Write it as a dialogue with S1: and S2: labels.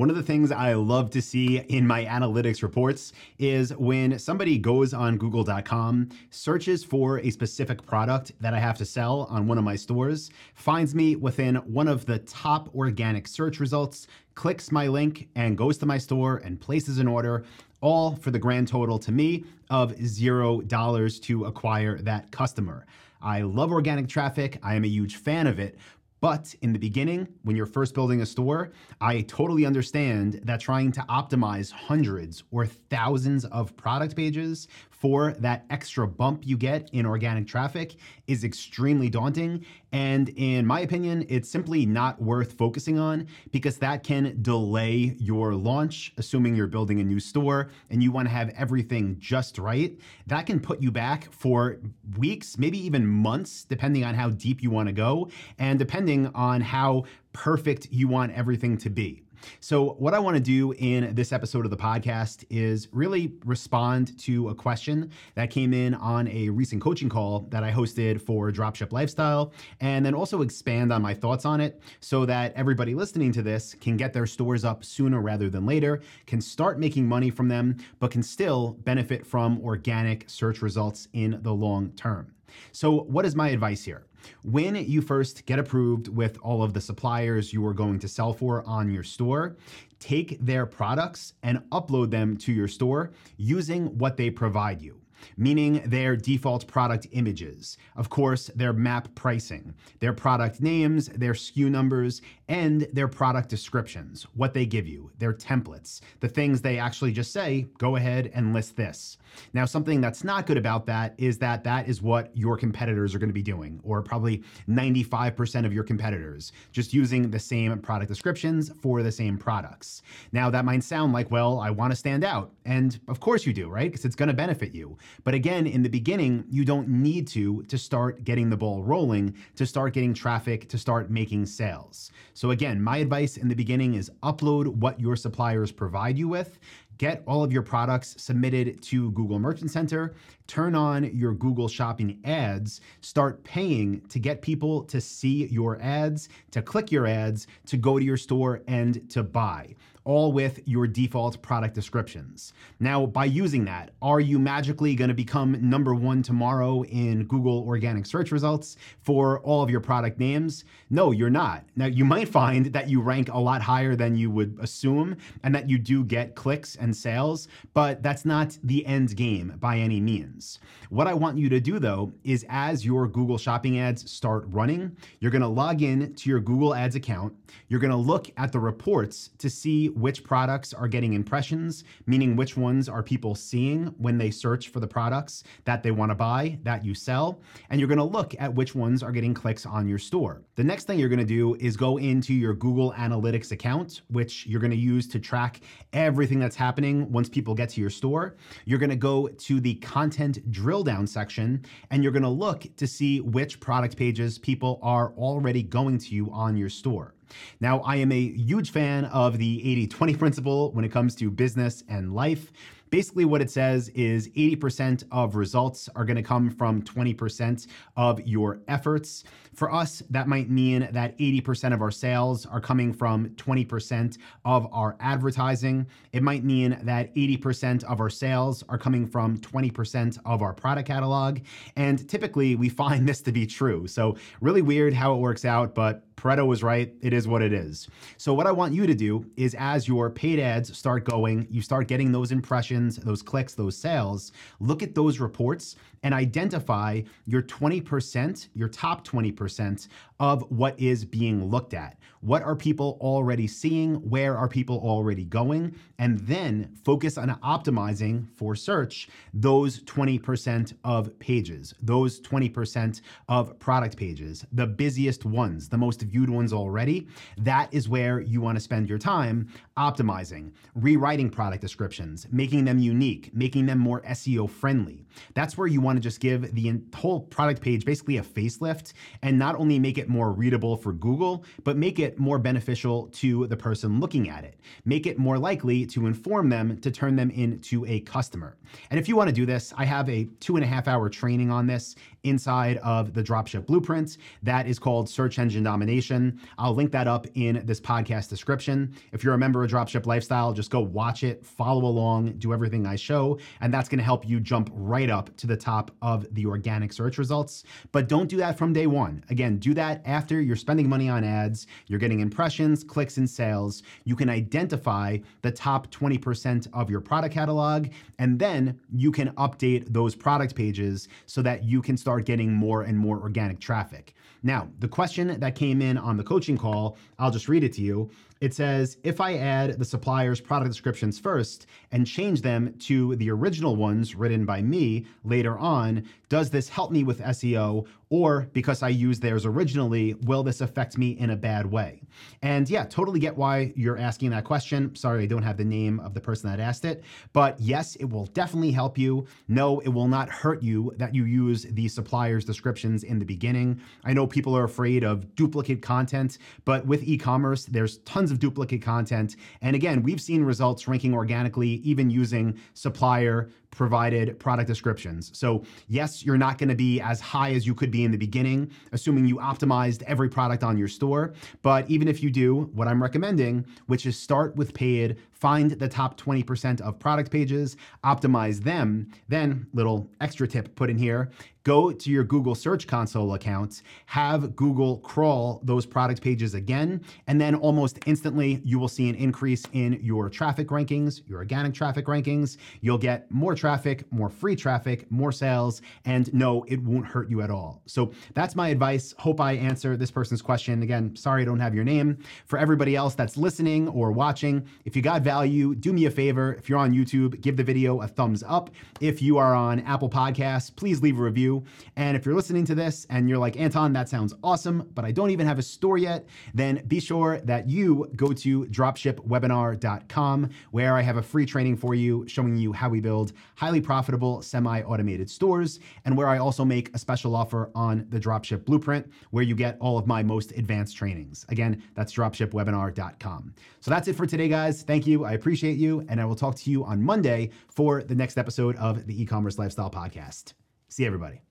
S1: One of the things I love to see in my analytics reports is when somebody goes on google.com, searches for a specific product that I have to sell on one of my stores, finds me within one of the top organic search results, clicks my link and goes to my store and places an order, all for the grand total to me of $0 to acquire that customer. I love organic traffic. I am a huge fan of it. But in the beginning, when you're first building a store, I totally understand that trying to optimize hundreds or thousands of product pages for that extra bump you get in organic traffic is extremely daunting. And in my opinion, it's simply not worth focusing on because that can delay your launch, assuming you're building a new store and you want to have everything just right. That can put you back for weeks, maybe even months, depending on how deep you want to go and depending on how perfect you want everything to be. So, what I want to do in this episode of the podcast is really respond to a question that came in on a recent coaching call that I hosted for Dropship Lifestyle, and then also expand on my thoughts on it so that everybody listening to this can get their stores up sooner rather than later, can start making money from them, but can still benefit from organic search results in the long term. So, what is my advice here? When you first get approved with all of the suppliers you are going to sell for on your store, take their products and upload them to your store using what they provide you meaning their default product images, of course, their map pricing, their product names, their SKU numbers, and their product descriptions, what they give you, their templates, the things they actually just say, go ahead and list this. Now, something that's not good about that is that that is what your competitors are going to be doing, or probably 95% of your competitors, just using the same product descriptions for the same products. Now, that might sound like, well, I want to stand out. And of course you do, right? Because it's going to benefit you. But again, in the beginning, you don't need to to start getting the ball rolling, to start getting traffic, to start making sales. So again, my advice in the beginning is upload what your suppliers provide you with get all of your products submitted to Google Merchant Center, turn on your Google Shopping ads, start paying to get people to see your ads, to click your ads, to go to your store and to buy all with your default product descriptions. Now, by using that, are you magically going to become number one tomorrow in Google organic search results for all of your product names? No, you're not. Now, you might find that you rank a lot higher than you would assume and that you do get clicks and sales, but that's not the end game by any means. What I want you to do though is as your Google shopping ads start running, you're going to log in to your Google Ads account. You're going to look at the reports to see which products are getting impressions, meaning which ones are people seeing when they search for the products that they want to buy, that you sell. And you're going to look at which ones are getting clicks on your store. The next thing you're going to do is go into your Google Analytics account, which you're going to use to track everything that's happening once people get to your store. You're going to go to the content drill down section and you're going to look to see which product pages people are already going to you on your store. Now, I am a huge fan of the 80 20 principle when it comes to business and life. Basically, what it says is 80% of results are going to come from 20% of your efforts. For us, that might mean that 80% of our sales are coming from 20% of our advertising. It might mean that 80% of our sales are coming from 20% of our product catalog. And typically, we find this to be true. So, really weird how it works out, but Pareto was right. It is what it is. So, what I want you to do is as your paid ads start going, you start getting those impressions, those clicks, those sales, look at those reports and identify your 20%, your top 20% of what is being looked at. What are people already seeing? Where are people already going? And then focus on optimizing for search those 20% of pages, those 20% of product pages, the busiest ones, the most viewed ones already. That is where you want to spend your time optimizing, rewriting product descriptions, making them unique, making them more SEO friendly. That's where you want to just give the whole product page basically a facelift and not only make it more readable for Google, but make it it more beneficial to the person looking at it. Make it more likely to inform them to turn them into a customer. And if you want to do this, I have a two and a half hour training on this inside of the Dropship Blueprint that is called Search Engine Domination. I'll link that up in this podcast description. If you're a member of Dropship Lifestyle, just go watch it, follow along, do everything I show, and that's going to help you jump right up to the top of the organic search results. But don't do that from day one. Again, do that after you're spending money on ads, you're getting impressions, clicks, and sales. You can identify the top 20% of your product catalog, and then you can update those product pages so that you can start getting more and more organic traffic. Now, the question that came in on the coaching call, I'll just read it to you. It says, if I add the supplier's product descriptions first and change them to the original ones written by me later on, does this help me with SEO? Or because I used theirs originally, will this affect me in a bad way? And yeah, totally get why you're asking that question. Sorry, I don't have the name of the person that asked it. But yes, it will definitely help you. No, it will not hurt you that you use the supplier's descriptions in the beginning. I know people are afraid of duplicate content, but with e commerce, there's tons of duplicate content. And again, we've seen results ranking organically, even using supplier provided product descriptions. So, yes, you're not going to be as high as you could be in the beginning, assuming you optimized every product on your store. But even if you do, what I'm recommending, which is start with paid, find the top 20% of product pages, optimize them, then, little extra tip put in here, go to your Google Search Console account, have Google crawl those product pages again, and then almost instantly you will see an increase in your traffic rankings, your organic traffic rankings. You'll get more traffic, more free traffic, more sales, and no, it won't hurt you at all. So that's my advice. Hope I answer this person's question. Again, sorry I don't have your name. For everybody else that's listening or watching, if you got value, do me a favor. If you're on YouTube, give the video a thumbs up. If you are on Apple Podcasts, please leave a review. And if you're listening to this and you're like, Anton, that sounds awesome, but I don't even have a store yet, then be sure that you go to dropshipwebinar.com where I have a free training for you showing you how we build highly profitable semi automated stores and where I also make a special offer on the Dropship Blueprint where you get all of my most advanced trainings. Again, that's dropshipwebinar.com. So that's it for today, guys. Thank you. I appreciate you. And I will talk to you on Monday for the next episode of the e commerce lifestyle podcast. See everybody.